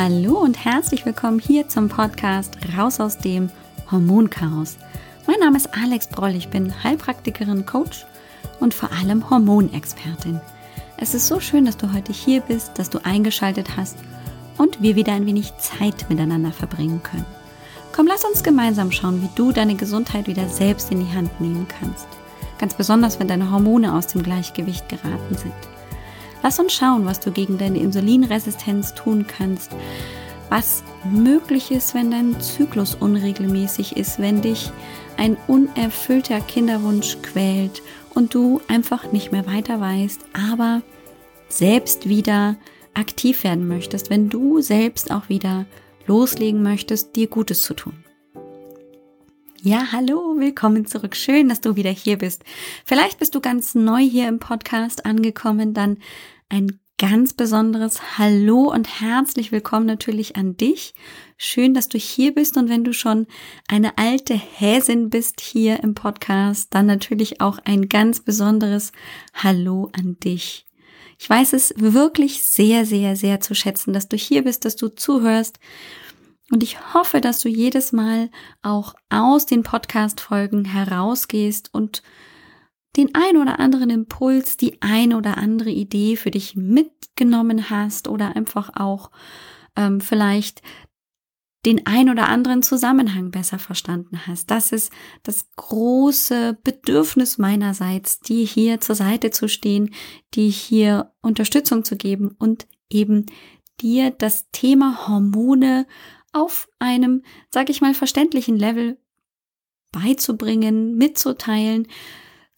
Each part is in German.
Hallo und herzlich willkommen hier zum Podcast Raus aus dem Hormonchaos. Mein Name ist Alex Broll, ich bin Heilpraktikerin, Coach und vor allem Hormonexpertin. Es ist so schön, dass du heute hier bist, dass du eingeschaltet hast und wir wieder ein wenig Zeit miteinander verbringen können. Komm, lass uns gemeinsam schauen, wie du deine Gesundheit wieder selbst in die Hand nehmen kannst. Ganz besonders, wenn deine Hormone aus dem Gleichgewicht geraten sind. Lass uns schauen, was du gegen deine Insulinresistenz tun kannst, was möglich ist, wenn dein Zyklus unregelmäßig ist, wenn dich ein unerfüllter Kinderwunsch quält und du einfach nicht mehr weiter weißt, aber selbst wieder aktiv werden möchtest, wenn du selbst auch wieder loslegen möchtest, dir Gutes zu tun. Ja, hallo, willkommen zurück. Schön, dass du wieder hier bist. Vielleicht bist du ganz neu hier im Podcast angekommen, dann ein ganz besonderes Hallo und herzlich willkommen natürlich an dich. Schön, dass du hier bist und wenn du schon eine alte Häsin bist hier im Podcast, dann natürlich auch ein ganz besonderes Hallo an dich. Ich weiß es wirklich sehr, sehr, sehr zu schätzen, dass du hier bist, dass du zuhörst und ich hoffe, dass du jedes Mal auch aus den Podcast-Folgen herausgehst und den ein oder anderen Impuls, die ein oder andere Idee für dich mitgenommen hast oder einfach auch ähm, vielleicht den ein oder anderen Zusammenhang besser verstanden hast. Das ist das große Bedürfnis meinerseits, dir hier zur Seite zu stehen, dir hier Unterstützung zu geben und eben dir das Thema Hormone auf einem, sag ich mal, verständlichen Level beizubringen, mitzuteilen,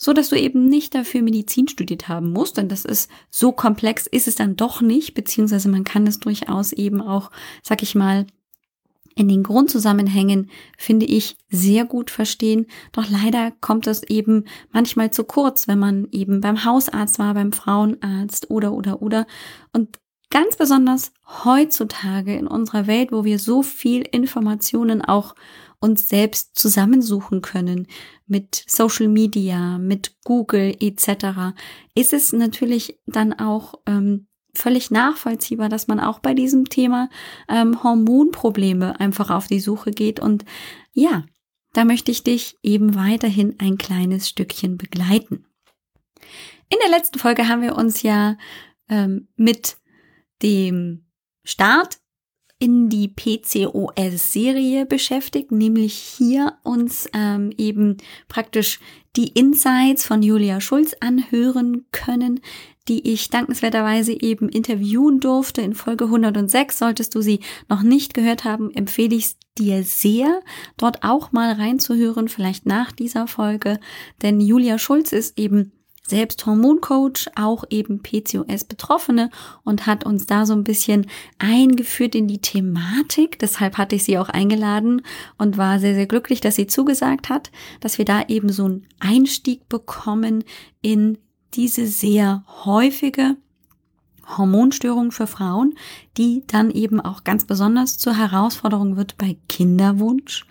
so dass du eben nicht dafür Medizin studiert haben musst, denn das ist so komplex ist es dann doch nicht, beziehungsweise man kann es durchaus eben auch, sag ich mal, in den Grundzusammenhängen, finde ich, sehr gut verstehen. Doch leider kommt es eben manchmal zu kurz, wenn man eben beim Hausarzt war, beim Frauenarzt oder, oder, oder. Und Ganz besonders heutzutage in unserer Welt, wo wir so viel Informationen auch uns selbst zusammensuchen können mit Social Media, mit Google etc., ist es natürlich dann auch ähm, völlig nachvollziehbar, dass man auch bei diesem Thema ähm, Hormonprobleme einfach auf die Suche geht. Und ja, da möchte ich dich eben weiterhin ein kleines Stückchen begleiten. In der letzten Folge haben wir uns ja ähm, mit dem Start in die PCOS-Serie beschäftigt, nämlich hier uns ähm, eben praktisch die Insights von Julia Schulz anhören können, die ich dankenswerterweise eben interviewen durfte in Folge 106. Solltest du sie noch nicht gehört haben, empfehle ich dir sehr, dort auch mal reinzuhören, vielleicht nach dieser Folge, denn Julia Schulz ist eben selbst Hormoncoach, auch eben PCOS-Betroffene und hat uns da so ein bisschen eingeführt in die Thematik. Deshalb hatte ich sie auch eingeladen und war sehr, sehr glücklich, dass sie zugesagt hat, dass wir da eben so einen Einstieg bekommen in diese sehr häufige Hormonstörung für Frauen, die dann eben auch ganz besonders zur Herausforderung wird bei Kinderwunsch,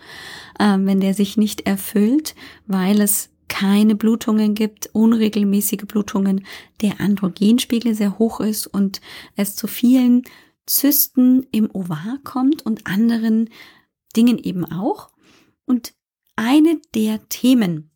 äh, wenn der sich nicht erfüllt, weil es keine Blutungen gibt, unregelmäßige Blutungen, der Androgenspiegel sehr hoch ist und es zu vielen Zysten im Ovar kommt und anderen Dingen eben auch. Und eine der Themen,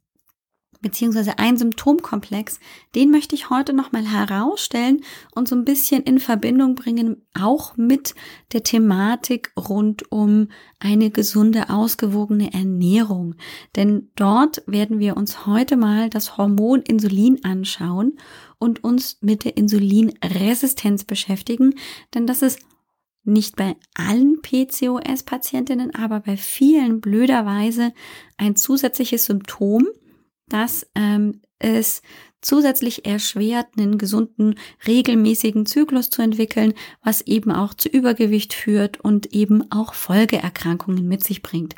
beziehungsweise ein Symptomkomplex, den möchte ich heute nochmal herausstellen und so ein bisschen in Verbindung bringen, auch mit der Thematik rund um eine gesunde, ausgewogene Ernährung. Denn dort werden wir uns heute mal das Hormon Insulin anschauen und uns mit der Insulinresistenz beschäftigen, denn das ist nicht bei allen PCOS-Patientinnen, aber bei vielen blöderweise ein zusätzliches Symptom, dass ähm, es zusätzlich erschwert, einen gesunden, regelmäßigen Zyklus zu entwickeln, was eben auch zu Übergewicht führt und eben auch Folgeerkrankungen mit sich bringt.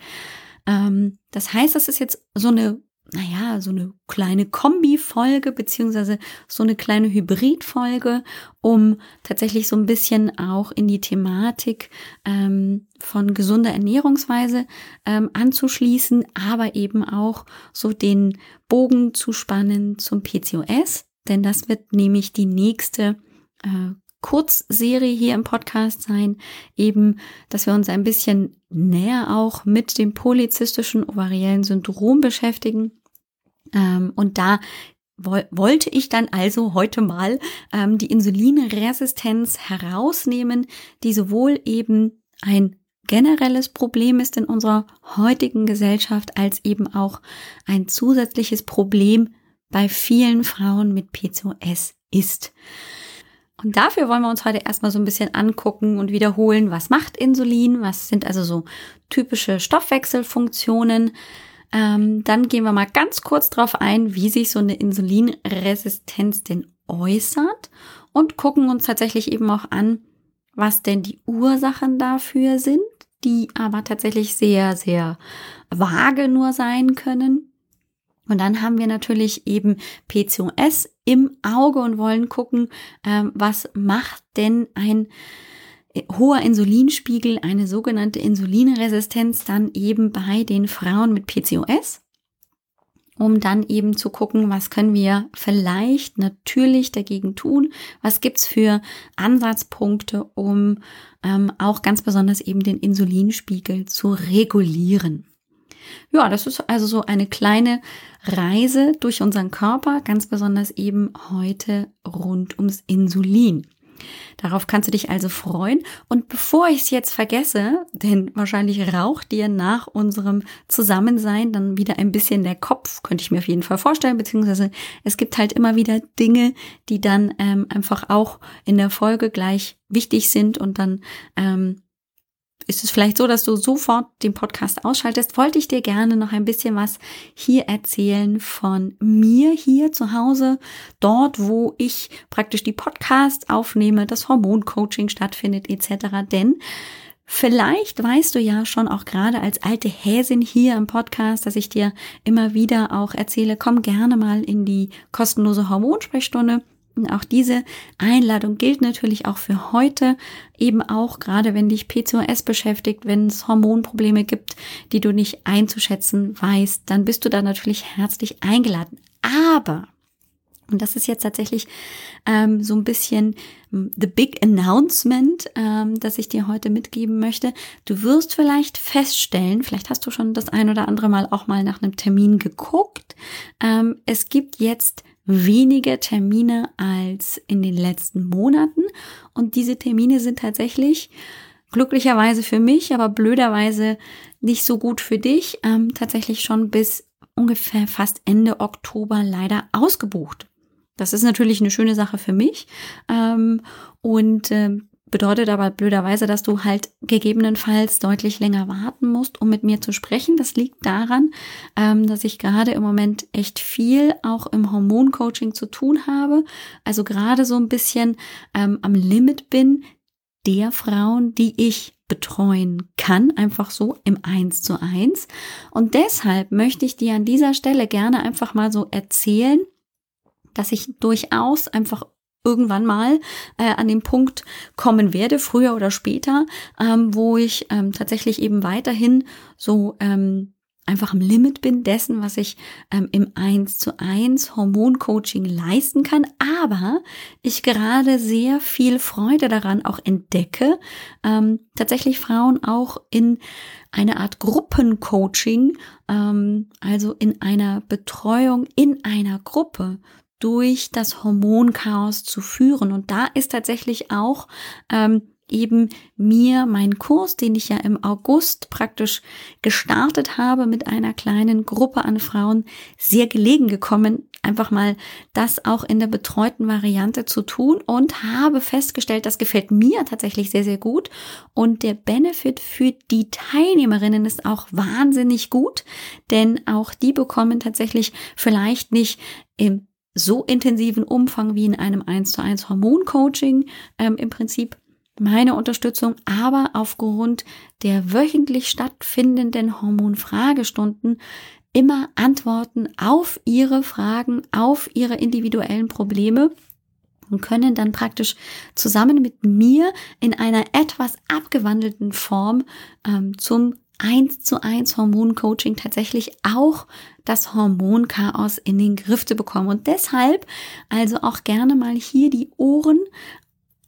Ähm, das heißt, das ist jetzt so eine naja, so eine kleine Kombi-Folge beziehungsweise so eine kleine Hybrid-Folge, um tatsächlich so ein bisschen auch in die Thematik ähm, von gesunder Ernährungsweise ähm, anzuschließen, aber eben auch so den Bogen zu spannen zum PCOS, denn das wird nämlich die nächste äh, Kurzserie hier im Podcast sein, eben, dass wir uns ein bisschen näher auch mit dem polyzystischen ovariellen Syndrom beschäftigen. Ähm, und da wollte ich dann also heute mal ähm, die Insulinresistenz herausnehmen, die sowohl eben ein generelles Problem ist in unserer heutigen Gesellschaft, als eben auch ein zusätzliches Problem bei vielen Frauen mit PCOS ist. Und dafür wollen wir uns heute erstmal so ein bisschen angucken und wiederholen, was macht Insulin, was sind also so typische Stoffwechselfunktionen. Ähm, dann gehen wir mal ganz kurz darauf ein, wie sich so eine Insulinresistenz denn äußert und gucken uns tatsächlich eben auch an, was denn die Ursachen dafür sind die aber tatsächlich sehr, sehr vage nur sein können. Und dann haben wir natürlich eben PCOS im Auge und wollen gucken, ähm, was macht denn ein äh, hoher Insulinspiegel, eine sogenannte Insulinresistenz dann eben bei den Frauen mit PCOS um dann eben zu gucken, was können wir vielleicht natürlich dagegen tun, was gibt's für Ansatzpunkte, um ähm, auch ganz besonders eben den Insulinspiegel zu regulieren. Ja, das ist also so eine kleine Reise durch unseren Körper, ganz besonders eben heute rund ums Insulin. Darauf kannst du dich also freuen. Und bevor ich es jetzt vergesse, denn wahrscheinlich raucht dir nach unserem Zusammensein dann wieder ein bisschen der Kopf, könnte ich mir auf jeden Fall vorstellen, beziehungsweise es gibt halt immer wieder Dinge, die dann ähm, einfach auch in der Folge gleich wichtig sind und dann ähm, ist es vielleicht so, dass du sofort den Podcast ausschaltest, wollte ich dir gerne noch ein bisschen was hier erzählen von mir hier zu Hause, dort, wo ich praktisch die Podcasts aufnehme, das Hormoncoaching stattfindet etc. Denn Vielleicht weißt du ja schon auch gerade als alte Häsin hier im Podcast, dass ich dir immer wieder auch erzähle, komm gerne mal in die kostenlose Hormonsprechstunde. Und auch diese Einladung gilt natürlich auch für heute, eben auch gerade wenn dich PCOS beschäftigt, wenn es Hormonprobleme gibt, die du nicht einzuschätzen weißt, dann bist du da natürlich herzlich eingeladen. Aber und das ist jetzt tatsächlich ähm, so ein bisschen hm, the big announcement, ähm, das ich dir heute mitgeben möchte. Du wirst vielleicht feststellen, vielleicht hast du schon das ein oder andere Mal auch mal nach einem Termin geguckt. Ähm, es gibt jetzt weniger Termine als in den letzten Monaten. Und diese Termine sind tatsächlich glücklicherweise für mich, aber blöderweise nicht so gut für dich, ähm, tatsächlich schon bis ungefähr fast Ende Oktober leider ausgebucht. Das ist natürlich eine schöne Sache für mich. Ähm, und ähm, bedeutet aber blöderweise, dass du halt gegebenenfalls deutlich länger warten musst, um mit mir zu sprechen. Das liegt daran, ähm, dass ich gerade im Moment echt viel auch im Hormoncoaching zu tun habe. Also gerade so ein bisschen ähm, am Limit bin der Frauen, die ich betreuen kann, einfach so im Eins zu eins. Und deshalb möchte ich dir an dieser Stelle gerne einfach mal so erzählen, dass ich durchaus einfach irgendwann mal äh, an den Punkt kommen werde, früher oder später, ähm, wo ich ähm, tatsächlich eben weiterhin so ähm, einfach am Limit bin dessen, was ich ähm, im 1 zu 1 Hormoncoaching leisten kann, aber ich gerade sehr viel Freude daran auch entdecke, ähm, tatsächlich Frauen auch in eine Art Gruppencoaching, ähm, also in einer Betreuung in einer Gruppe durch das Hormonchaos zu führen. Und da ist tatsächlich auch ähm, eben mir mein Kurs, den ich ja im August praktisch gestartet habe mit einer kleinen Gruppe an Frauen, sehr gelegen gekommen, einfach mal das auch in der betreuten Variante zu tun und habe festgestellt, das gefällt mir tatsächlich sehr, sehr gut und der Benefit für die Teilnehmerinnen ist auch wahnsinnig gut, denn auch die bekommen tatsächlich vielleicht nicht im so intensiven Umfang wie in einem 1 zu 1 Hormoncoaching ähm, im Prinzip meine Unterstützung, aber aufgrund der wöchentlich stattfindenden Hormonfragestunden immer Antworten auf ihre Fragen, auf ihre individuellen Probleme und können dann praktisch zusammen mit mir in einer etwas abgewandelten Form ähm, zum eins zu eins Hormoncoaching tatsächlich auch das Hormonchaos in den Griff zu bekommen. Und deshalb also auch gerne mal hier die Ohren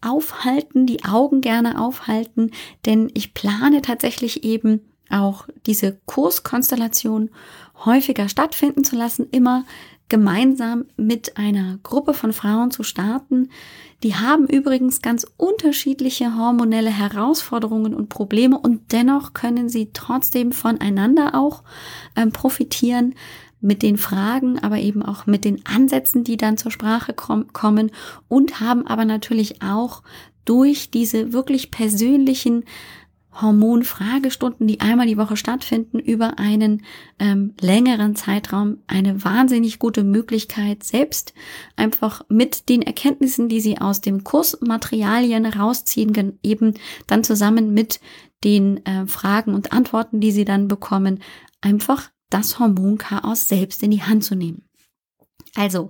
aufhalten, die Augen gerne aufhalten, denn ich plane tatsächlich eben auch diese Kurskonstellation häufiger stattfinden zu lassen, immer gemeinsam mit einer Gruppe von Frauen zu starten. Die haben übrigens ganz unterschiedliche hormonelle Herausforderungen und Probleme und dennoch können sie trotzdem voneinander auch ähm, profitieren mit den Fragen, aber eben auch mit den Ansätzen, die dann zur Sprache kommen und haben aber natürlich auch durch diese wirklich persönlichen Hormonfragestunden, die einmal die Woche stattfinden, über einen ähm, längeren Zeitraum eine wahnsinnig gute Möglichkeit, selbst einfach mit den Erkenntnissen, die sie aus dem Kursmaterialien rausziehen, eben dann zusammen mit den äh, Fragen und Antworten, die sie dann bekommen, einfach das Hormonchaos selbst in die Hand zu nehmen. Also,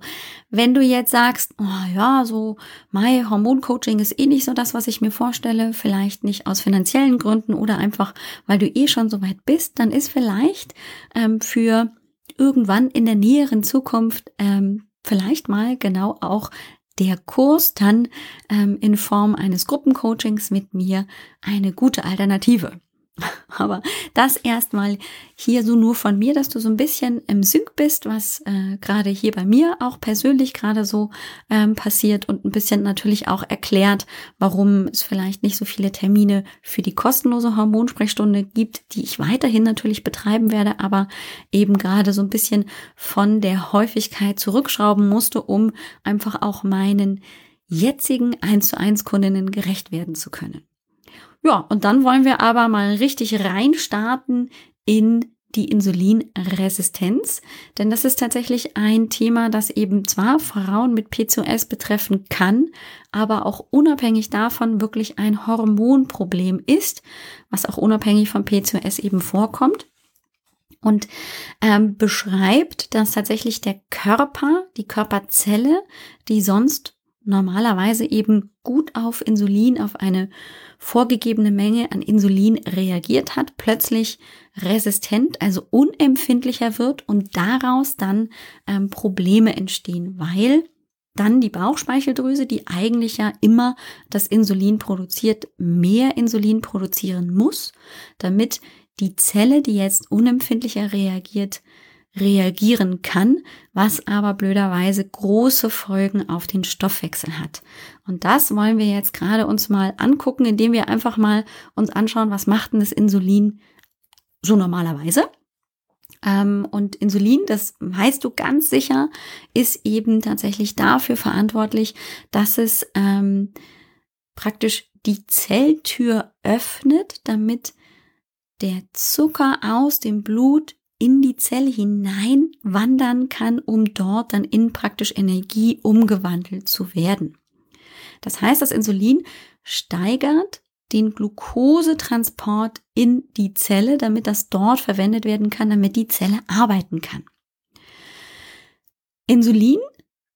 wenn du jetzt sagst, oh ja, so mein Hormoncoaching ist eh nicht so das, was ich mir vorstelle, vielleicht nicht aus finanziellen Gründen oder einfach, weil du eh schon so weit bist, dann ist vielleicht ähm, für irgendwann in der näheren Zukunft ähm, vielleicht mal genau auch der Kurs dann ähm, in Form eines Gruppencoachings mit mir eine gute Alternative. Aber das erstmal hier so nur von mir, dass du so ein bisschen im Sync bist, was äh, gerade hier bei mir auch persönlich gerade so ähm, passiert und ein bisschen natürlich auch erklärt, warum es vielleicht nicht so viele Termine für die kostenlose Hormonsprechstunde gibt, die ich weiterhin natürlich betreiben werde, aber eben gerade so ein bisschen von der Häufigkeit zurückschrauben musste, um einfach auch meinen jetzigen 1 zu 1 Kundinnen gerecht werden zu können. Ja, und dann wollen wir aber mal richtig reinstarten in die Insulinresistenz, denn das ist tatsächlich ein Thema, das eben zwar Frauen mit PCOS betreffen kann, aber auch unabhängig davon wirklich ein Hormonproblem ist, was auch unabhängig vom PCOS eben vorkommt. Und ähm, beschreibt, dass tatsächlich der Körper, die Körperzelle, die sonst normalerweise eben gut auf Insulin, auf eine vorgegebene Menge an Insulin reagiert hat, plötzlich resistent, also unempfindlicher wird und daraus dann ähm, Probleme entstehen, weil dann die Bauchspeicheldrüse, die eigentlich ja immer das Insulin produziert, mehr Insulin produzieren muss, damit die Zelle, die jetzt unempfindlicher reagiert, reagieren kann, was aber blöderweise große Folgen auf den Stoffwechsel hat. Und das wollen wir jetzt gerade uns mal angucken, indem wir einfach mal uns anschauen, was macht denn das Insulin so normalerweise? Ähm, und Insulin, das weißt du ganz sicher, ist eben tatsächlich dafür verantwortlich, dass es ähm, praktisch die Zelltür öffnet, damit der Zucker aus dem Blut in die Zelle hinein wandern kann, um dort dann in praktisch Energie umgewandelt zu werden. Das heißt, das Insulin steigert den Glukosetransport in die Zelle, damit das dort verwendet werden kann, damit die Zelle arbeiten kann. Insulin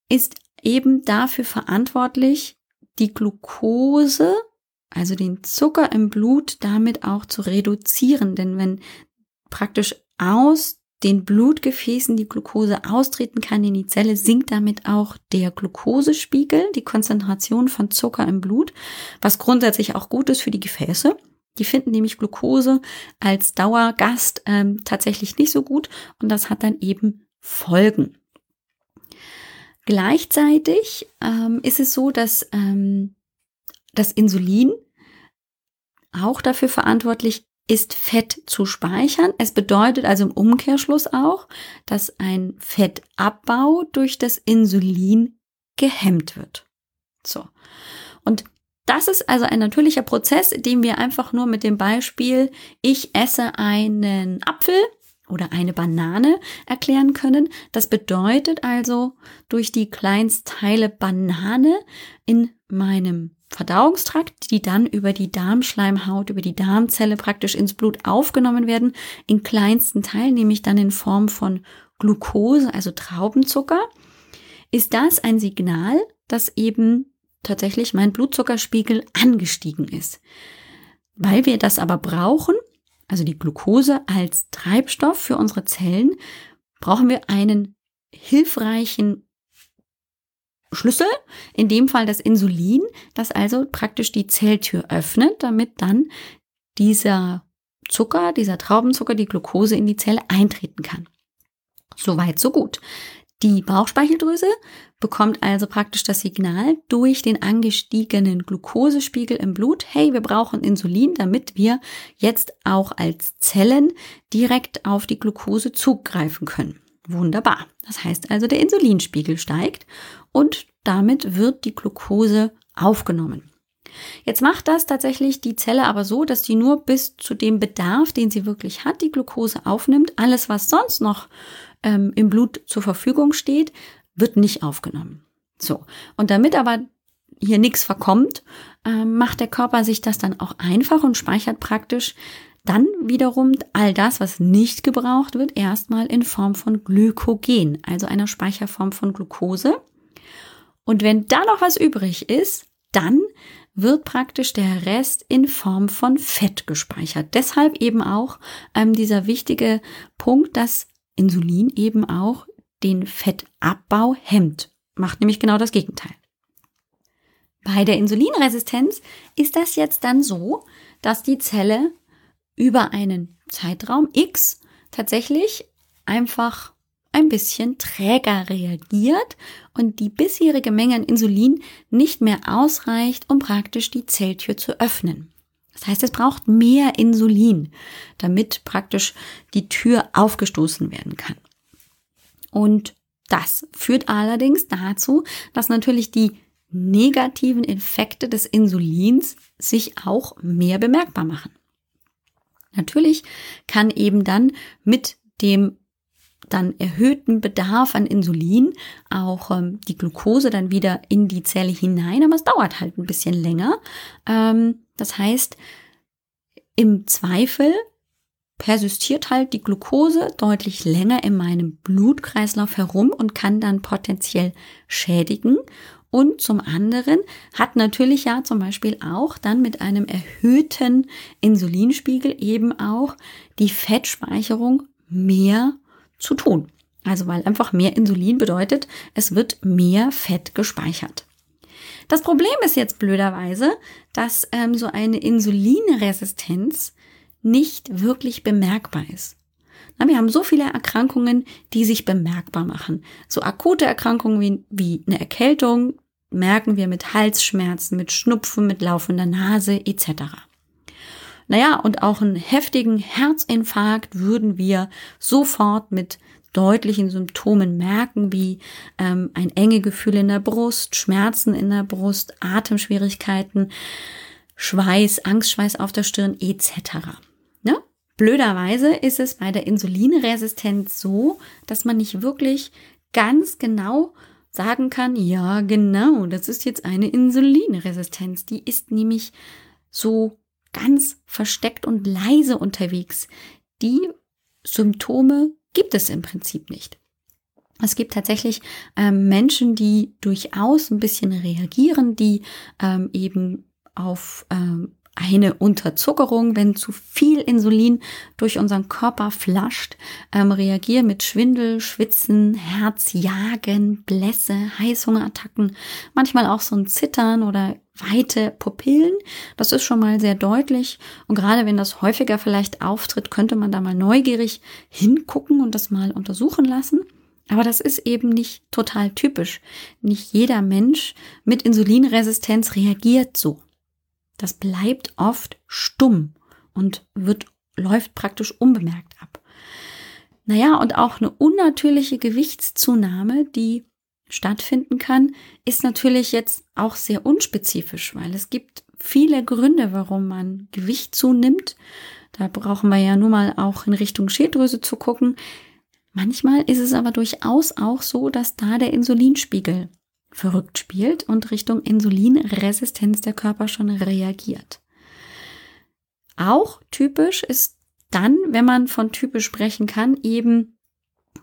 ist eben dafür verantwortlich, die Glucose, also den Zucker im Blut, damit auch zu reduzieren. Denn wenn praktisch aus den Blutgefäßen die Glucose austreten kann in die Zelle, sinkt damit auch der Glukosespiegel, die Konzentration von Zucker im Blut, was grundsätzlich auch gut ist für die Gefäße. Die finden nämlich Glucose als Dauergast ähm, tatsächlich nicht so gut und das hat dann eben Folgen. Gleichzeitig ähm, ist es so, dass ähm, das Insulin auch dafür verantwortlich ist Fett zu speichern. Es bedeutet also im Umkehrschluss auch, dass ein Fettabbau durch das Insulin gehemmt wird. So. Und das ist also ein natürlicher Prozess, den wir einfach nur mit dem Beispiel, ich esse einen Apfel oder eine Banane erklären können. Das bedeutet also, durch die Kleinstteile Banane in meinem Verdauungstrakt, die dann über die Darmschleimhaut, über die Darmzelle praktisch ins Blut aufgenommen werden, in kleinsten Teilen, nämlich dann in Form von Glucose, also Traubenzucker, ist das ein Signal, dass eben tatsächlich mein Blutzuckerspiegel angestiegen ist. Weil wir das aber brauchen, also die Glucose als Treibstoff für unsere Zellen, brauchen wir einen hilfreichen Schlüssel, in dem Fall das Insulin, das also praktisch die Zelltür öffnet, damit dann dieser Zucker, dieser Traubenzucker, die Glucose in die Zelle eintreten kann. Soweit, so gut. Die Bauchspeicheldrüse bekommt also praktisch das Signal durch den angestiegenen Glukosespiegel im Blut, hey, wir brauchen Insulin, damit wir jetzt auch als Zellen direkt auf die Glucose zugreifen können. Wunderbar. Das heißt also, der Insulinspiegel steigt und damit wird die Glucose aufgenommen. Jetzt macht das tatsächlich die Zelle aber so, dass die nur bis zu dem Bedarf, den sie wirklich hat, die Glucose aufnimmt. Alles, was sonst noch ähm, im Blut zur Verfügung steht, wird nicht aufgenommen. So. Und damit aber hier nichts verkommt, äh, macht der Körper sich das dann auch einfach und speichert praktisch dann wiederum all das, was nicht gebraucht wird, erstmal in Form von Glykogen, also einer Speicherform von Glucose. Und wenn da noch was übrig ist, dann wird praktisch der Rest in Form von Fett gespeichert. Deshalb eben auch ähm, dieser wichtige Punkt, dass Insulin eben auch den Fettabbau hemmt. Macht nämlich genau das Gegenteil. Bei der Insulinresistenz ist das jetzt dann so, dass die Zelle über einen Zeitraum X tatsächlich einfach ein bisschen träger reagiert und die bisherige Menge an Insulin nicht mehr ausreicht, um praktisch die Zelltür zu öffnen. Das heißt, es braucht mehr Insulin, damit praktisch die Tür aufgestoßen werden kann. Und das führt allerdings dazu, dass natürlich die negativen Effekte des Insulins sich auch mehr bemerkbar machen. Natürlich kann eben dann mit dem dann erhöhten Bedarf an Insulin auch ähm, die Glucose dann wieder in die Zelle hinein, aber es dauert halt ein bisschen länger. Ähm, das heißt, im Zweifel persistiert halt die Glucose deutlich länger in meinem Blutkreislauf herum und kann dann potenziell schädigen und zum anderen hat natürlich ja zum Beispiel auch dann mit einem erhöhten Insulinspiegel eben auch die Fettspeicherung mehr zu tun. Also weil einfach mehr Insulin bedeutet, es wird mehr Fett gespeichert. Das Problem ist jetzt blöderweise, dass ähm, so eine Insulinresistenz nicht wirklich bemerkbar ist. Wir haben so viele Erkrankungen, die sich bemerkbar machen. So akute Erkrankungen wie, wie eine Erkältung merken wir mit Halsschmerzen, mit Schnupfen, mit laufender Nase etc. Naja, und auch einen heftigen Herzinfarkt würden wir sofort mit deutlichen Symptomen merken, wie ähm, ein enge Gefühl in der Brust, Schmerzen in der Brust, Atemschwierigkeiten, Schweiß, Angstschweiß auf der Stirn etc. Ne? Blöderweise ist es bei der Insulinresistenz so, dass man nicht wirklich ganz genau sagen kann, ja genau, das ist jetzt eine Insulinresistenz. Die ist nämlich so ganz versteckt und leise unterwegs. Die Symptome gibt es im Prinzip nicht. Es gibt tatsächlich ähm, Menschen, die durchaus ein bisschen reagieren, die ähm, eben auf ähm, eine Unterzuckerung, wenn zu viel Insulin durch unseren Körper flascht, ähm, reagieren mit Schwindel, Schwitzen, Herzjagen, Blässe, Heißhungerattacken, manchmal auch so ein Zittern oder weite Pupillen. Das ist schon mal sehr deutlich. Und gerade wenn das häufiger vielleicht auftritt, könnte man da mal neugierig hingucken und das mal untersuchen lassen. Aber das ist eben nicht total typisch. Nicht jeder Mensch mit Insulinresistenz reagiert so. Das bleibt oft stumm und wird, läuft praktisch unbemerkt ab. Naja, und auch eine unnatürliche Gewichtszunahme, die stattfinden kann, ist natürlich jetzt auch sehr unspezifisch, weil es gibt viele Gründe, warum man Gewicht zunimmt. Da brauchen wir ja nur mal auch in Richtung Schilddrüse zu gucken. Manchmal ist es aber durchaus auch so, dass da der Insulinspiegel verrückt spielt und Richtung Insulinresistenz der Körper schon reagiert. Auch typisch ist dann, wenn man von typisch sprechen kann, eben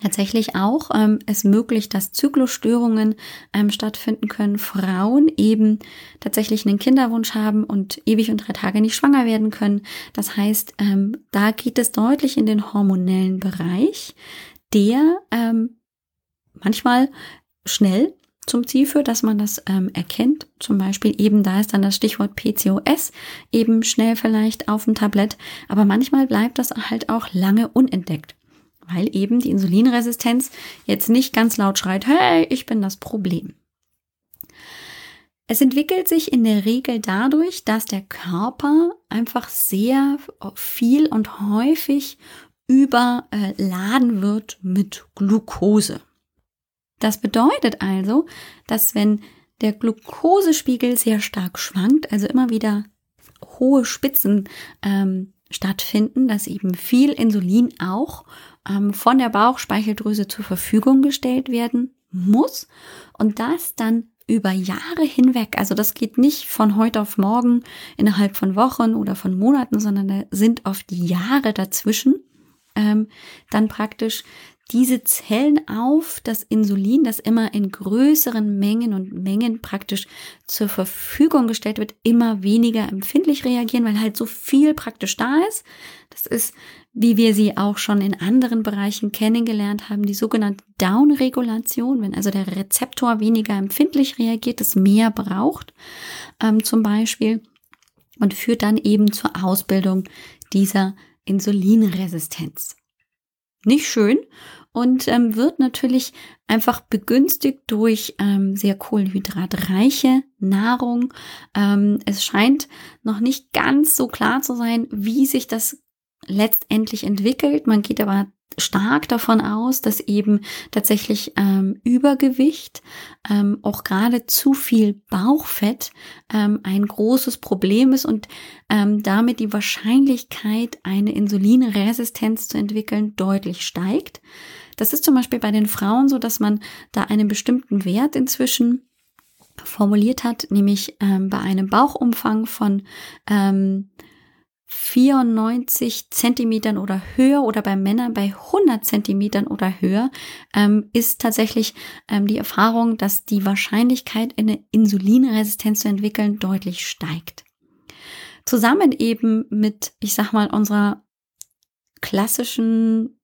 tatsächlich auch ähm, es möglich, dass Zyklusstörungen ähm, stattfinden können. Frauen eben tatsächlich einen Kinderwunsch haben und ewig und drei Tage nicht schwanger werden können. Das heißt, ähm, da geht es deutlich in den hormonellen Bereich, der ähm, manchmal schnell zum Ziel führt, dass man das ähm, erkennt. Zum Beispiel eben da ist dann das Stichwort PCOS eben schnell vielleicht auf dem Tablett. Aber manchmal bleibt das halt auch lange unentdeckt, weil eben die Insulinresistenz jetzt nicht ganz laut schreit, hey, ich bin das Problem. Es entwickelt sich in der Regel dadurch, dass der Körper einfach sehr viel und häufig überladen wird mit Glucose. Das bedeutet also, dass wenn der Glukosespiegel sehr stark schwankt, also immer wieder hohe Spitzen ähm, stattfinden, dass eben viel Insulin auch ähm, von der Bauchspeicheldrüse zur Verfügung gestellt werden muss und das dann über Jahre hinweg, also das geht nicht von heute auf morgen innerhalb von Wochen oder von Monaten, sondern da sind oft Jahre dazwischen, ähm, dann praktisch diese Zellen auf das Insulin, das immer in größeren Mengen und Mengen praktisch zur Verfügung gestellt wird, immer weniger empfindlich reagieren, weil halt so viel praktisch da ist. Das ist, wie wir sie auch schon in anderen Bereichen kennengelernt haben, die sogenannte Downregulation, wenn also der Rezeptor weniger empfindlich reagiert, es mehr braucht, ähm, zum Beispiel, und führt dann eben zur Ausbildung dieser Insulinresistenz. Nicht schön und ähm, wird natürlich einfach begünstigt durch ähm, sehr kohlenhydratreiche Nahrung. Ähm, es scheint noch nicht ganz so klar zu sein, wie sich das letztendlich entwickelt. Man geht aber stark davon aus, dass eben tatsächlich ähm, Übergewicht, ähm, auch gerade zu viel Bauchfett ähm, ein großes Problem ist und ähm, damit die Wahrscheinlichkeit, eine Insulinresistenz zu entwickeln, deutlich steigt. Das ist zum Beispiel bei den Frauen so, dass man da einen bestimmten Wert inzwischen formuliert hat, nämlich ähm, bei einem Bauchumfang von ähm, 94 Zentimetern oder höher oder bei Männern bei 100 Zentimetern oder höher ähm, ist tatsächlich ähm, die Erfahrung, dass die Wahrscheinlichkeit, eine Insulinresistenz zu entwickeln, deutlich steigt. Zusammen eben mit, ich sag mal, unserer klassischen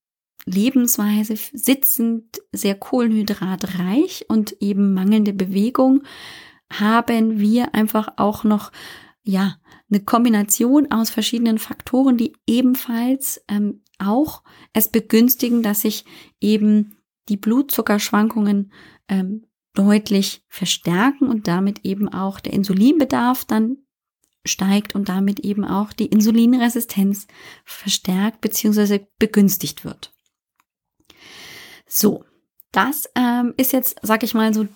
Lebensweise, sitzend, sehr kohlenhydratreich und eben mangelnde Bewegung, haben wir einfach auch noch, ja, eine Kombination aus verschiedenen Faktoren, die ebenfalls ähm, auch es begünstigen, dass sich eben die Blutzuckerschwankungen ähm, deutlich verstärken und damit eben auch der Insulinbedarf dann steigt und damit eben auch die Insulinresistenz verstärkt bzw. begünstigt wird. So, das ähm, ist jetzt, sag ich mal, so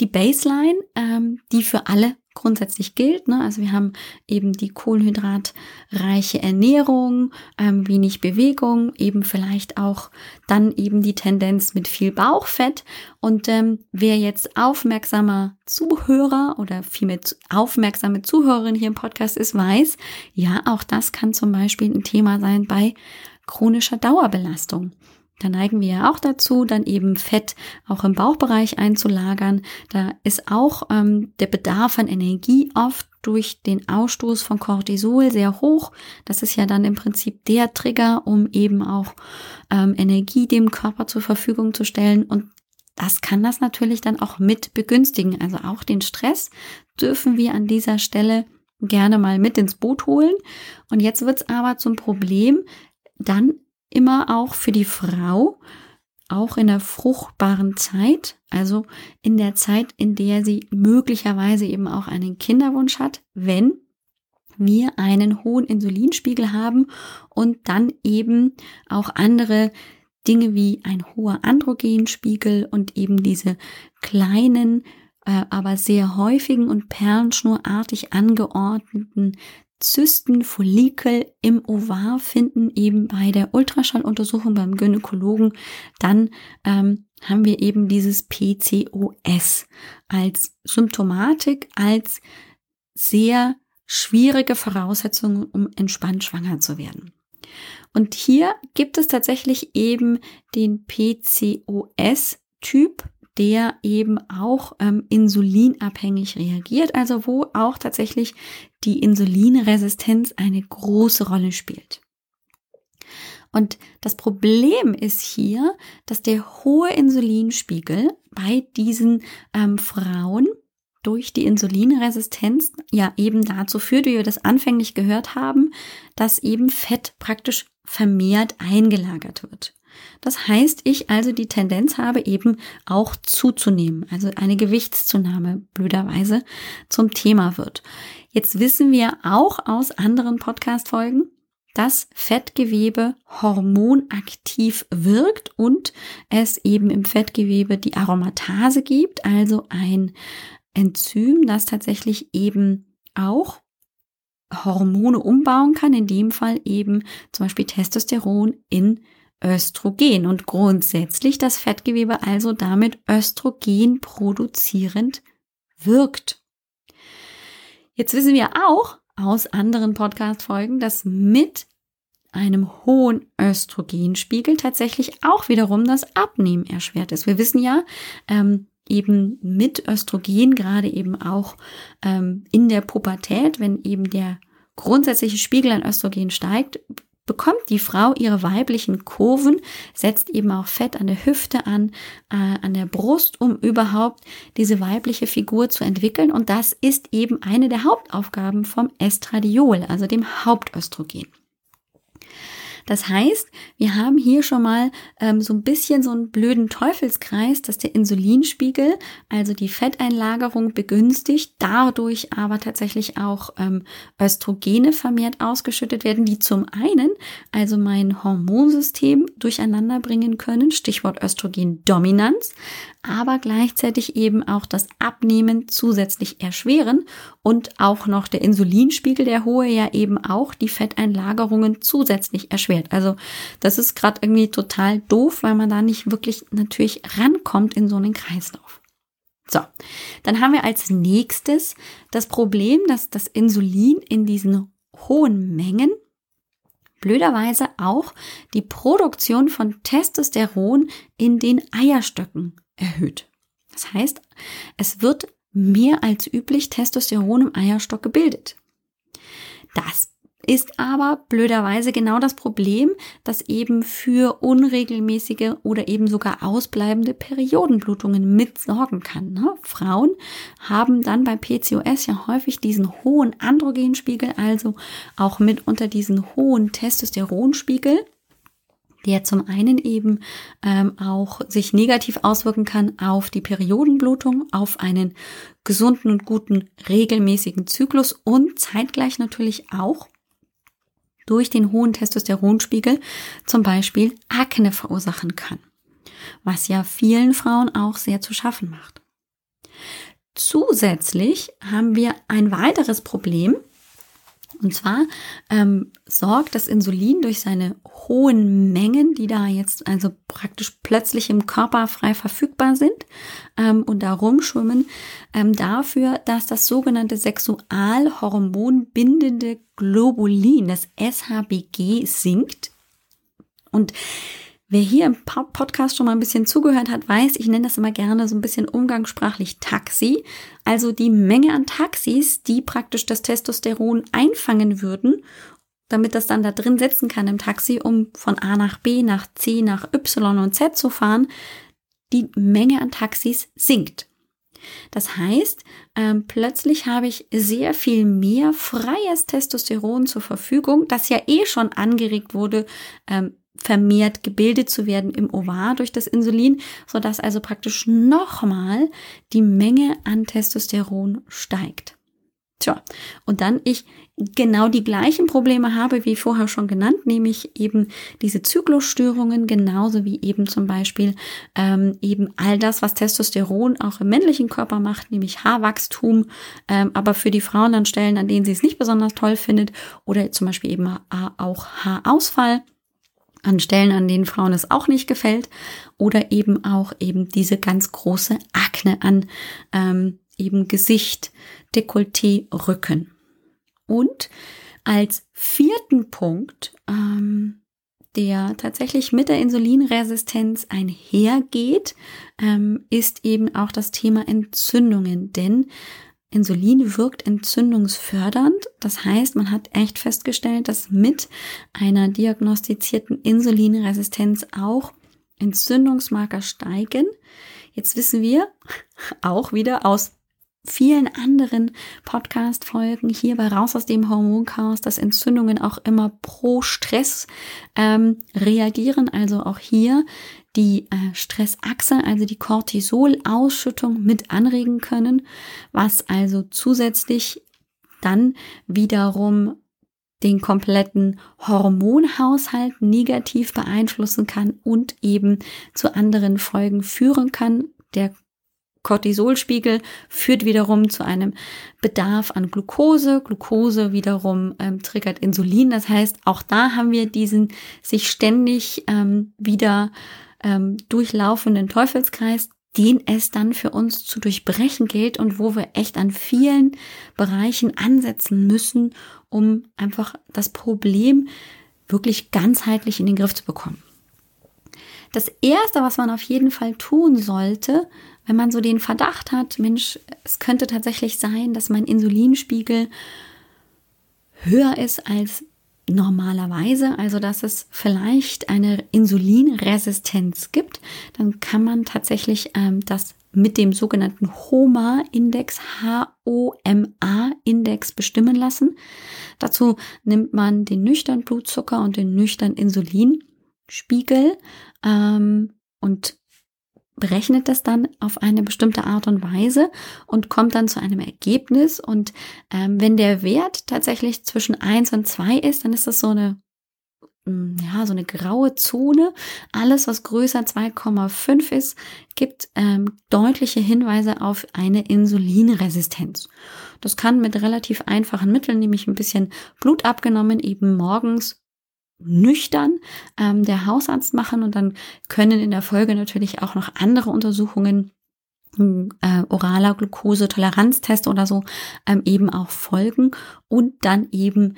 die Baseline, ähm, die für alle grundsätzlich gilt. Ne? Also wir haben eben die kohlenhydratreiche Ernährung, ähm, wenig Bewegung, eben vielleicht auch dann eben die Tendenz mit viel Bauchfett. Und ähm, wer jetzt aufmerksamer Zuhörer oder vielmehr aufmerksame Zuhörerin hier im Podcast ist, weiß, ja, auch das kann zum Beispiel ein Thema sein bei chronischer Dauerbelastung. Da neigen wir ja auch dazu, dann eben Fett auch im Bauchbereich einzulagern. Da ist auch ähm, der Bedarf an Energie oft durch den Ausstoß von Cortisol sehr hoch. Das ist ja dann im Prinzip der Trigger, um eben auch ähm, Energie dem Körper zur Verfügung zu stellen. Und das kann das natürlich dann auch mit begünstigen. Also auch den Stress dürfen wir an dieser Stelle gerne mal mit ins Boot holen. Und jetzt wird es aber zum Problem, dann immer auch für die Frau, auch in der fruchtbaren Zeit, also in der Zeit, in der sie möglicherweise eben auch einen Kinderwunsch hat, wenn wir einen hohen Insulinspiegel haben und dann eben auch andere Dinge wie ein hoher Androgenspiegel und eben diese kleinen, äh, aber sehr häufigen und perlenschnurartig angeordneten Zysten, Follikel im Ovar finden, eben bei der Ultraschalluntersuchung beim Gynäkologen, dann ähm, haben wir eben dieses PCOS als Symptomatik, als sehr schwierige Voraussetzung, um entspannt schwanger zu werden. Und hier gibt es tatsächlich eben den PCOS-Typ, der eben auch ähm, insulinabhängig reagiert, also wo auch tatsächlich die Insulinresistenz eine große Rolle spielt. Und das Problem ist hier, dass der hohe Insulinspiegel bei diesen ähm, Frauen durch die Insulinresistenz ja eben dazu führt, wie wir das anfänglich gehört haben, dass eben Fett praktisch vermehrt eingelagert wird. Das heißt, ich also die Tendenz habe, eben auch zuzunehmen, also eine Gewichtszunahme blöderweise zum Thema wird. Jetzt wissen wir auch aus anderen Podcast-Folgen, dass Fettgewebe hormonaktiv wirkt und es eben im Fettgewebe die Aromatase gibt, also ein Enzym, das tatsächlich eben auch Hormone umbauen kann, in dem Fall eben zum Beispiel Testosteron in Östrogen und grundsätzlich das Fettgewebe also damit Östrogen produzierend wirkt. Jetzt wissen wir auch aus anderen Podcast-Folgen, dass mit einem hohen Östrogenspiegel tatsächlich auch wiederum das Abnehmen erschwert ist. Wir wissen ja, ähm, eben mit Östrogen, gerade eben auch ähm, in der Pubertät, wenn eben der grundsätzliche Spiegel an Östrogen steigt, bekommt die Frau ihre weiblichen Kurven, setzt eben auch Fett an der Hüfte an, äh, an der Brust, um überhaupt diese weibliche Figur zu entwickeln. Und das ist eben eine der Hauptaufgaben vom Estradiol, also dem Hauptöstrogen. Das heißt, wir haben hier schon mal ähm, so ein bisschen so einen blöden Teufelskreis, dass der Insulinspiegel, also die Fetteinlagerung begünstigt, dadurch aber tatsächlich auch ähm, Östrogene vermehrt ausgeschüttet werden, die zum einen also mein Hormonsystem durcheinander bringen können, Stichwort Östrogendominanz, aber gleichzeitig eben auch das Abnehmen zusätzlich erschweren und auch noch der Insulinspiegel, der hohe, ja eben auch die Fetteinlagerungen zusätzlich erschwert. Also das ist gerade irgendwie total doof, weil man da nicht wirklich natürlich rankommt in so einen Kreislauf. So, dann haben wir als nächstes das Problem, dass das Insulin in diesen hohen Mengen blöderweise auch die Produktion von Testosteron in den Eierstöcken erhöht. Das heißt, es wird mehr als üblich Testosteron im Eierstock gebildet. Das ist aber blöderweise genau das Problem, das eben für unregelmäßige oder eben sogar ausbleibende Periodenblutungen mitsorgen kann. Ne? Frauen haben dann bei PCOS ja häufig diesen hohen Androgenspiegel, also auch mitunter diesen hohen Testosteronspiegel der zum einen eben ähm, auch sich negativ auswirken kann auf die Periodenblutung, auf einen gesunden und guten regelmäßigen Zyklus und zeitgleich natürlich auch durch den hohen Testosteronspiegel zum Beispiel Akne verursachen kann, was ja vielen Frauen auch sehr zu schaffen macht. Zusätzlich haben wir ein weiteres Problem, und zwar ähm, sorgt das Insulin durch seine hohen Mengen, die da jetzt also praktisch plötzlich im Körper frei verfügbar sind ähm, und da rumschwimmen, ähm, dafür, dass das sogenannte Sexualhormon bindende Globulin, das SHBG, sinkt. Und Wer hier im Podcast schon mal ein bisschen zugehört hat, weiß, ich nenne das immer gerne so ein bisschen umgangssprachlich Taxi. Also die Menge an Taxis, die praktisch das Testosteron einfangen würden, damit das dann da drin setzen kann im Taxi, um von A nach B, nach C, nach Y und Z zu fahren. Die Menge an Taxis sinkt. Das heißt, ähm, plötzlich habe ich sehr viel mehr freies Testosteron zur Verfügung, das ja eh schon angeregt wurde ähm, vermehrt gebildet zu werden im Ovar durch das Insulin, sodass also praktisch nochmal die Menge an Testosteron steigt. Tja, und dann ich genau die gleichen Probleme habe wie vorher schon genannt, nämlich eben diese Zyklusstörungen, genauso wie eben zum Beispiel ähm, eben all das, was Testosteron auch im männlichen Körper macht, nämlich Haarwachstum, ähm, aber für die Frauen an Stellen, an denen sie es nicht besonders toll findet, oder zum Beispiel eben auch Haarausfall an Stellen, an denen Frauen es auch nicht gefällt oder eben auch eben diese ganz große Akne an ähm, eben Gesicht, Dekolleté, Rücken. Und als vierten Punkt, ähm, der tatsächlich mit der Insulinresistenz einhergeht, ähm, ist eben auch das Thema Entzündungen. Denn Insulin wirkt entzündungsfördernd. Das heißt, man hat echt festgestellt, dass mit einer diagnostizierten Insulinresistenz auch Entzündungsmarker steigen. Jetzt wissen wir auch wieder aus vielen anderen Podcast-Folgen hier bei Raus aus dem Hormonchaos, dass Entzündungen auch immer pro Stress ähm, reagieren. Also auch hier die äh, Stressachse, also die Cortisol-Ausschüttung mit anregen können, was also zusätzlich dann wiederum den kompletten Hormonhaushalt negativ beeinflussen kann und eben zu anderen Folgen führen kann. Der Cortisolspiegel führt wiederum zu einem Bedarf an Glucose. Glucose wiederum ähm, triggert Insulin. Das heißt, auch da haben wir diesen sich ständig ähm, wieder ähm, durchlaufenden Teufelskreis, den es dann für uns zu durchbrechen gilt und wo wir echt an vielen Bereichen ansetzen müssen, um einfach das Problem wirklich ganzheitlich in den Griff zu bekommen. Das Erste, was man auf jeden Fall tun sollte, wenn man so den Verdacht hat, Mensch, es könnte tatsächlich sein, dass mein Insulinspiegel höher ist als normalerweise, also dass es vielleicht eine Insulinresistenz gibt, dann kann man tatsächlich ähm, das mit dem sogenannten HOMA-Index, H-O-M-A-Index bestimmen lassen. Dazu nimmt man den nüchtern Blutzucker und den nüchtern Insulinspiegel ähm, und berechnet das dann auf eine bestimmte Art und Weise und kommt dann zu einem Ergebnis. Und ähm, wenn der Wert tatsächlich zwischen 1 und 2 ist, dann ist das so eine, mm, ja, so eine graue Zone. Alles, was größer 2,5 ist, gibt ähm, deutliche Hinweise auf eine Insulinresistenz. Das kann mit relativ einfachen Mitteln, nämlich ein bisschen Blut abgenommen, eben morgens nüchtern ähm, der Hausarzt machen und dann können in der Folge natürlich auch noch andere Untersuchungen hm, äh, oraler Glukosetoleranztest oder so ähm, eben auch folgen und dann eben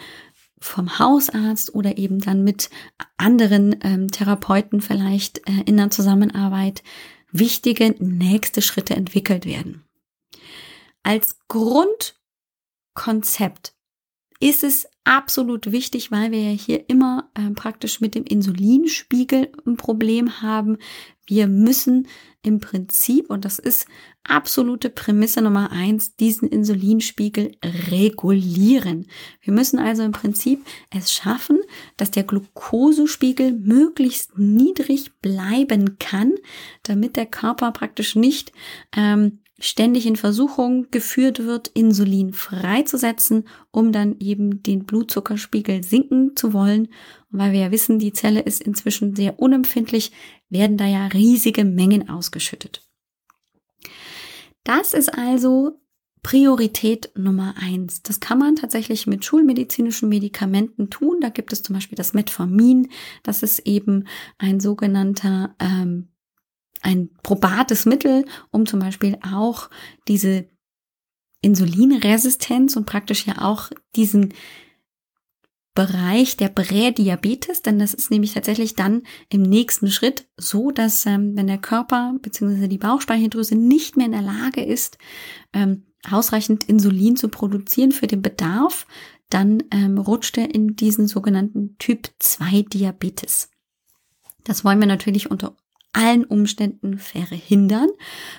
vom Hausarzt oder eben dann mit anderen ähm, Therapeuten vielleicht äh, in der Zusammenarbeit wichtige nächste Schritte entwickelt werden. Als Grundkonzept ist es absolut wichtig, weil wir ja hier immer äh, praktisch mit dem Insulinspiegel ein Problem haben. Wir müssen im Prinzip, und das ist absolute Prämisse Nummer eins, diesen Insulinspiegel regulieren. Wir müssen also im Prinzip es schaffen, dass der Glukosespiegel möglichst niedrig bleiben kann, damit der Körper praktisch nicht ähm, ständig in Versuchung geführt wird, Insulin freizusetzen, um dann eben den Blutzuckerspiegel sinken zu wollen. Und weil wir ja wissen, die Zelle ist inzwischen sehr unempfindlich, werden da ja riesige Mengen ausgeschüttet. Das ist also Priorität Nummer eins. Das kann man tatsächlich mit schulmedizinischen Medikamenten tun. Da gibt es zum Beispiel das Metformin. Das ist eben ein sogenannter ähm, ein probates Mittel, um zum Beispiel auch diese Insulinresistenz und praktisch ja auch diesen Bereich der Prädiabetes, denn das ist nämlich tatsächlich dann im nächsten Schritt so, dass ähm, wenn der Körper bzw. die Bauchspeicheldrüse nicht mehr in der Lage ist, ähm, ausreichend Insulin zu produzieren für den Bedarf, dann ähm, rutscht er in diesen sogenannten Typ 2 Diabetes. Das wollen wir natürlich unter allen Umständen verhindern.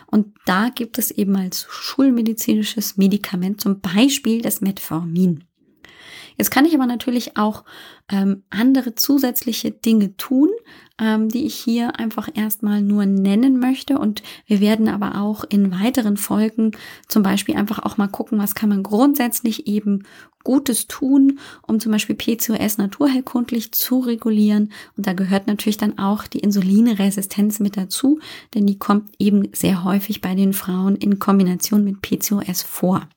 Und da gibt es eben als schulmedizinisches Medikament zum Beispiel das Metformin. Jetzt kann ich aber natürlich auch ähm, andere zusätzliche Dinge tun, ähm, die ich hier einfach erstmal nur nennen möchte. Und wir werden aber auch in weiteren Folgen zum Beispiel einfach auch mal gucken, was kann man grundsätzlich eben Gutes tun, um zum Beispiel PCOS naturheilkundlich zu regulieren. Und da gehört natürlich dann auch die Insulinresistenz mit dazu, denn die kommt eben sehr häufig bei den Frauen in Kombination mit PCOS vor.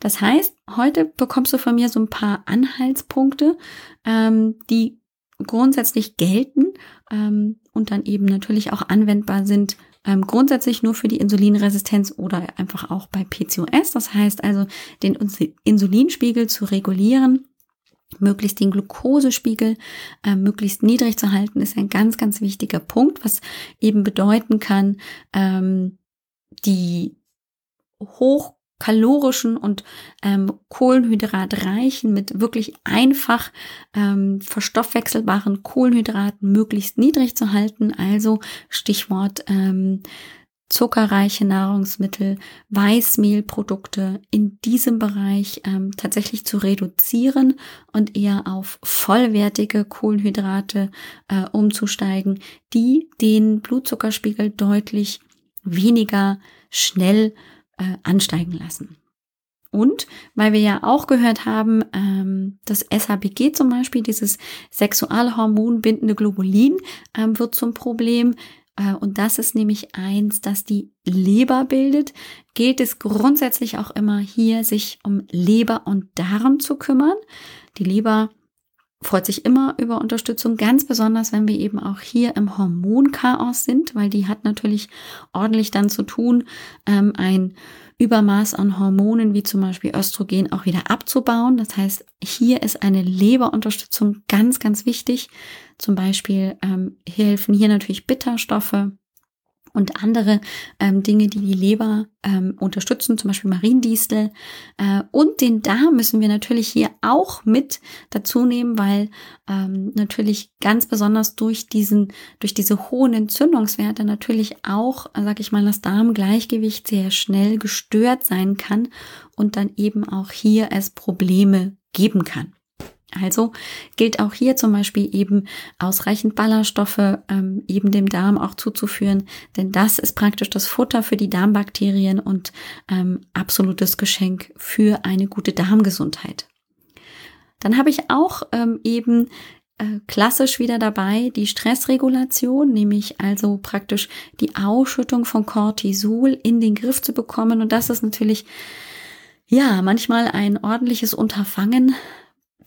Das heißt, heute bekommst du von mir so ein paar Anhaltspunkte, ähm, die grundsätzlich gelten ähm, und dann eben natürlich auch anwendbar sind, ähm, grundsätzlich nur für die Insulinresistenz oder einfach auch bei PCOS. Das heißt also, den Insulinspiegel zu regulieren, möglichst den Glukosespiegel äh, möglichst niedrig zu halten, ist ein ganz, ganz wichtiger Punkt, was eben bedeuten kann, ähm, die hoch kalorischen und ähm, kohlenhydratreichen, mit wirklich einfach ähm, verstoffwechselbaren Kohlenhydraten möglichst niedrig zu halten. Also Stichwort ähm, zuckerreiche Nahrungsmittel, Weißmehlprodukte in diesem Bereich ähm, tatsächlich zu reduzieren und eher auf vollwertige Kohlenhydrate äh, umzusteigen, die den Blutzuckerspiegel deutlich weniger schnell äh, ansteigen lassen. Und weil wir ja auch gehört haben, ähm, das SHBG zum Beispiel, dieses Sexualhormon bindende Globulin, ähm, wird zum Problem. Äh, und das ist nämlich eins, das die Leber bildet. Gilt es grundsätzlich auch immer hier, sich um Leber und Darm zu kümmern. Die Leber freut sich immer über Unterstützung, ganz besonders, wenn wir eben auch hier im Hormonchaos sind, weil die hat natürlich ordentlich dann zu tun, ähm, ein Übermaß an Hormonen wie zum Beispiel Östrogen auch wieder abzubauen. Das heißt, hier ist eine Leberunterstützung ganz, ganz wichtig. Zum Beispiel ähm, helfen hier natürlich Bitterstoffe, und andere ähm, Dinge, die die Leber ähm, unterstützen, zum Beispiel Mariendistel. Äh, und den Darm müssen wir natürlich hier auch mit dazu nehmen, weil ähm, natürlich ganz besonders durch diesen, durch diese hohen Entzündungswerte natürlich auch, sag ich mal, das Darmgleichgewicht sehr schnell gestört sein kann und dann eben auch hier es Probleme geben kann. Also gilt auch hier zum Beispiel eben ausreichend Ballaststoffe ähm, eben dem Darm auch zuzuführen, denn das ist praktisch das Futter für die Darmbakterien und ähm, absolutes Geschenk für eine gute Darmgesundheit. Dann habe ich auch ähm, eben äh, klassisch wieder dabei die Stressregulation, nämlich also praktisch die Ausschüttung von Cortisol in den Griff zu bekommen und das ist natürlich ja, manchmal ein ordentliches Unterfangen,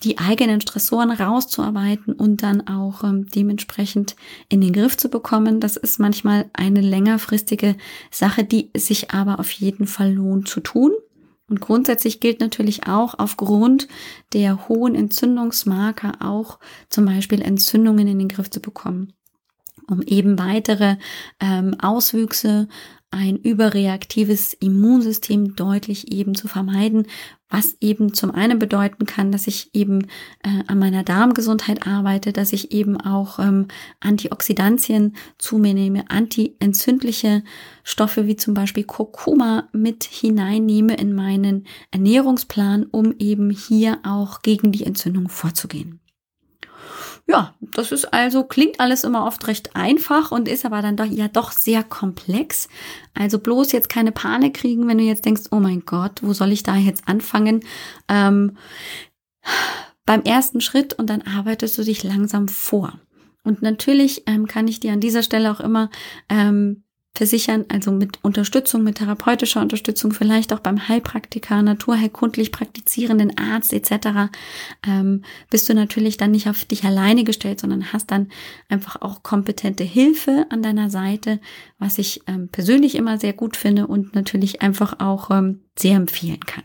die eigenen Stressoren rauszuarbeiten und dann auch ähm, dementsprechend in den Griff zu bekommen. Das ist manchmal eine längerfristige Sache, die sich aber auf jeden Fall lohnt zu tun. Und grundsätzlich gilt natürlich auch aufgrund der hohen Entzündungsmarker auch zum Beispiel Entzündungen in den Griff zu bekommen um eben weitere ähm, Auswüchse ein überreaktives Immunsystem deutlich eben zu vermeiden, was eben zum einen bedeuten kann, dass ich eben äh, an meiner Darmgesundheit arbeite, dass ich eben auch ähm, Antioxidantien zu mir nehme, antientzündliche Stoffe wie zum Beispiel Kurkuma mit hineinnehme in meinen Ernährungsplan, um eben hier auch gegen die Entzündung vorzugehen. Ja, das ist also, klingt alles immer oft recht einfach und ist aber dann doch ja doch sehr komplex. Also bloß jetzt keine Panik kriegen, wenn du jetzt denkst, oh mein Gott, wo soll ich da jetzt anfangen? Ähm, beim ersten Schritt und dann arbeitest du dich langsam vor. Und natürlich ähm, kann ich dir an dieser Stelle auch immer ähm, versichern, also mit Unterstützung, mit therapeutischer Unterstützung, vielleicht auch beim Heilpraktiker, naturheilkundlich praktizierenden Arzt etc., ähm, bist du natürlich dann nicht auf dich alleine gestellt, sondern hast dann einfach auch kompetente Hilfe an deiner Seite, was ich ähm, persönlich immer sehr gut finde und natürlich einfach auch ähm, sehr empfehlen kann.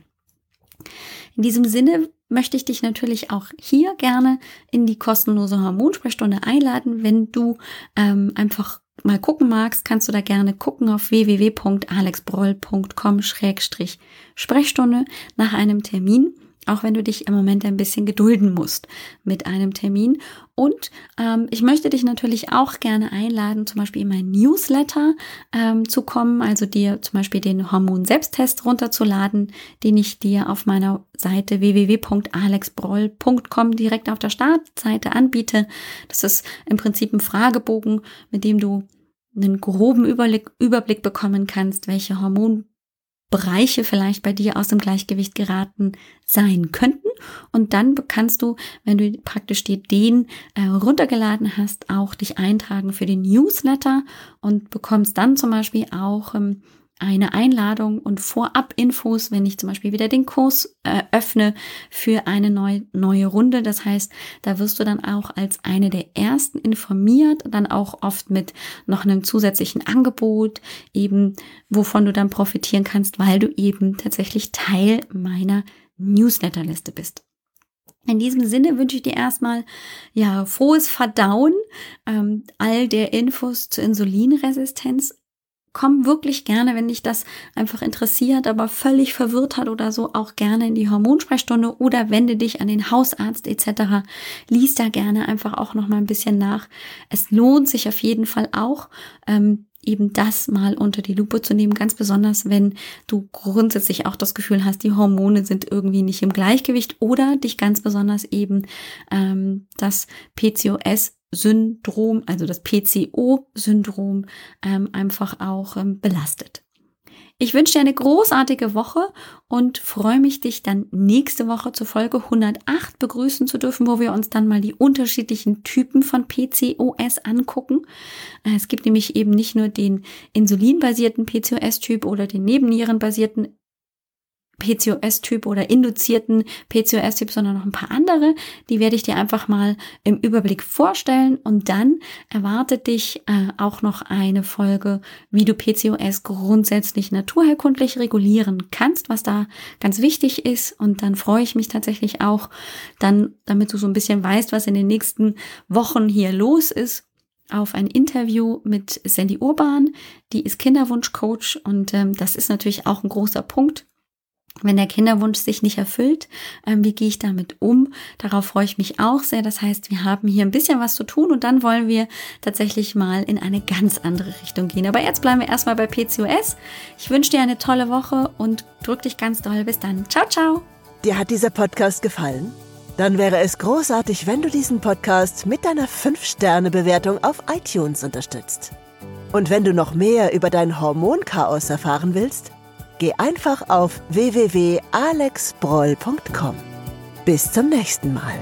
In diesem Sinne möchte ich dich natürlich auch hier gerne in die kostenlose Hormonsprechstunde einladen, wenn du ähm, einfach mal gucken magst, kannst du da gerne gucken auf www.alexbroll.com-sprechstunde nach einem Termin auch wenn du dich im Moment ein bisschen gedulden musst mit einem Termin. Und ähm, ich möchte dich natürlich auch gerne einladen, zum Beispiel in mein Newsletter ähm, zu kommen, also dir zum Beispiel den Hormon-Selbsttest runterzuladen, den ich dir auf meiner Seite www.alexbroll.com direkt auf der Startseite anbiete. Das ist im Prinzip ein Fragebogen, mit dem du einen groben Überblick, Überblick bekommen kannst, welche Hormon Bereiche vielleicht bei dir aus dem Gleichgewicht geraten sein könnten. Und dann kannst du, wenn du praktisch dir den äh, runtergeladen hast, auch dich eintragen für den Newsletter und bekommst dann zum Beispiel auch ähm, eine Einladung und Vorab-Infos, wenn ich zum Beispiel wieder den Kurs äh, öffne für eine neue, neue Runde. Das heißt, da wirst du dann auch als eine der ersten informiert, dann auch oft mit noch einem zusätzlichen Angebot, eben wovon du dann profitieren kannst, weil du eben tatsächlich Teil meiner Newsletterliste bist. In diesem Sinne wünsche ich dir erstmal ja frohes Verdauen ähm, all der Infos zur Insulinresistenz komm wirklich gerne, wenn dich das einfach interessiert, aber völlig verwirrt hat oder so, auch gerne in die Hormonsprechstunde oder wende dich an den Hausarzt etc. Lies da gerne einfach auch noch mal ein bisschen nach. Es lohnt sich auf jeden Fall auch, ähm, eben das mal unter die Lupe zu nehmen, ganz besonders, wenn du grundsätzlich auch das Gefühl hast, die Hormone sind irgendwie nicht im Gleichgewicht oder dich ganz besonders eben ähm, das PCOS Syndrom, also das PCO-Syndrom, ähm, einfach auch ähm, belastet. Ich wünsche dir eine großartige Woche und freue mich, dich dann nächste Woche zur Folge 108 begrüßen zu dürfen, wo wir uns dann mal die unterschiedlichen Typen von PCOS angucken. Äh, es gibt nämlich eben nicht nur den insulinbasierten PCOS-Typ oder den nebennierenbasierten PCOS-Typ oder induzierten PCOS-Typ, sondern noch ein paar andere. Die werde ich dir einfach mal im Überblick vorstellen und dann erwartet dich äh, auch noch eine Folge, wie du PCOS grundsätzlich naturherkundlich regulieren kannst, was da ganz wichtig ist. Und dann freue ich mich tatsächlich auch dann, damit du so ein bisschen weißt, was in den nächsten Wochen hier los ist auf ein Interview mit Sandy Urban. Die ist Kinderwunschcoach und ähm, das ist natürlich auch ein großer Punkt wenn der Kinderwunsch sich nicht erfüllt, ähm, wie gehe ich damit um? Darauf freue ich mich auch sehr. Das heißt, wir haben hier ein bisschen was zu tun und dann wollen wir tatsächlich mal in eine ganz andere Richtung gehen. Aber jetzt bleiben wir erstmal bei PCOS. Ich wünsche dir eine tolle Woche und drück dich ganz doll. Bis dann. Ciao, ciao. Dir hat dieser Podcast gefallen? Dann wäre es großartig, wenn du diesen Podcast mit deiner 5-Sterne-Bewertung auf iTunes unterstützt. Und wenn du noch mehr über dein Hormonchaos erfahren willst, Geh einfach auf www.alexbroll.com. Bis zum nächsten Mal.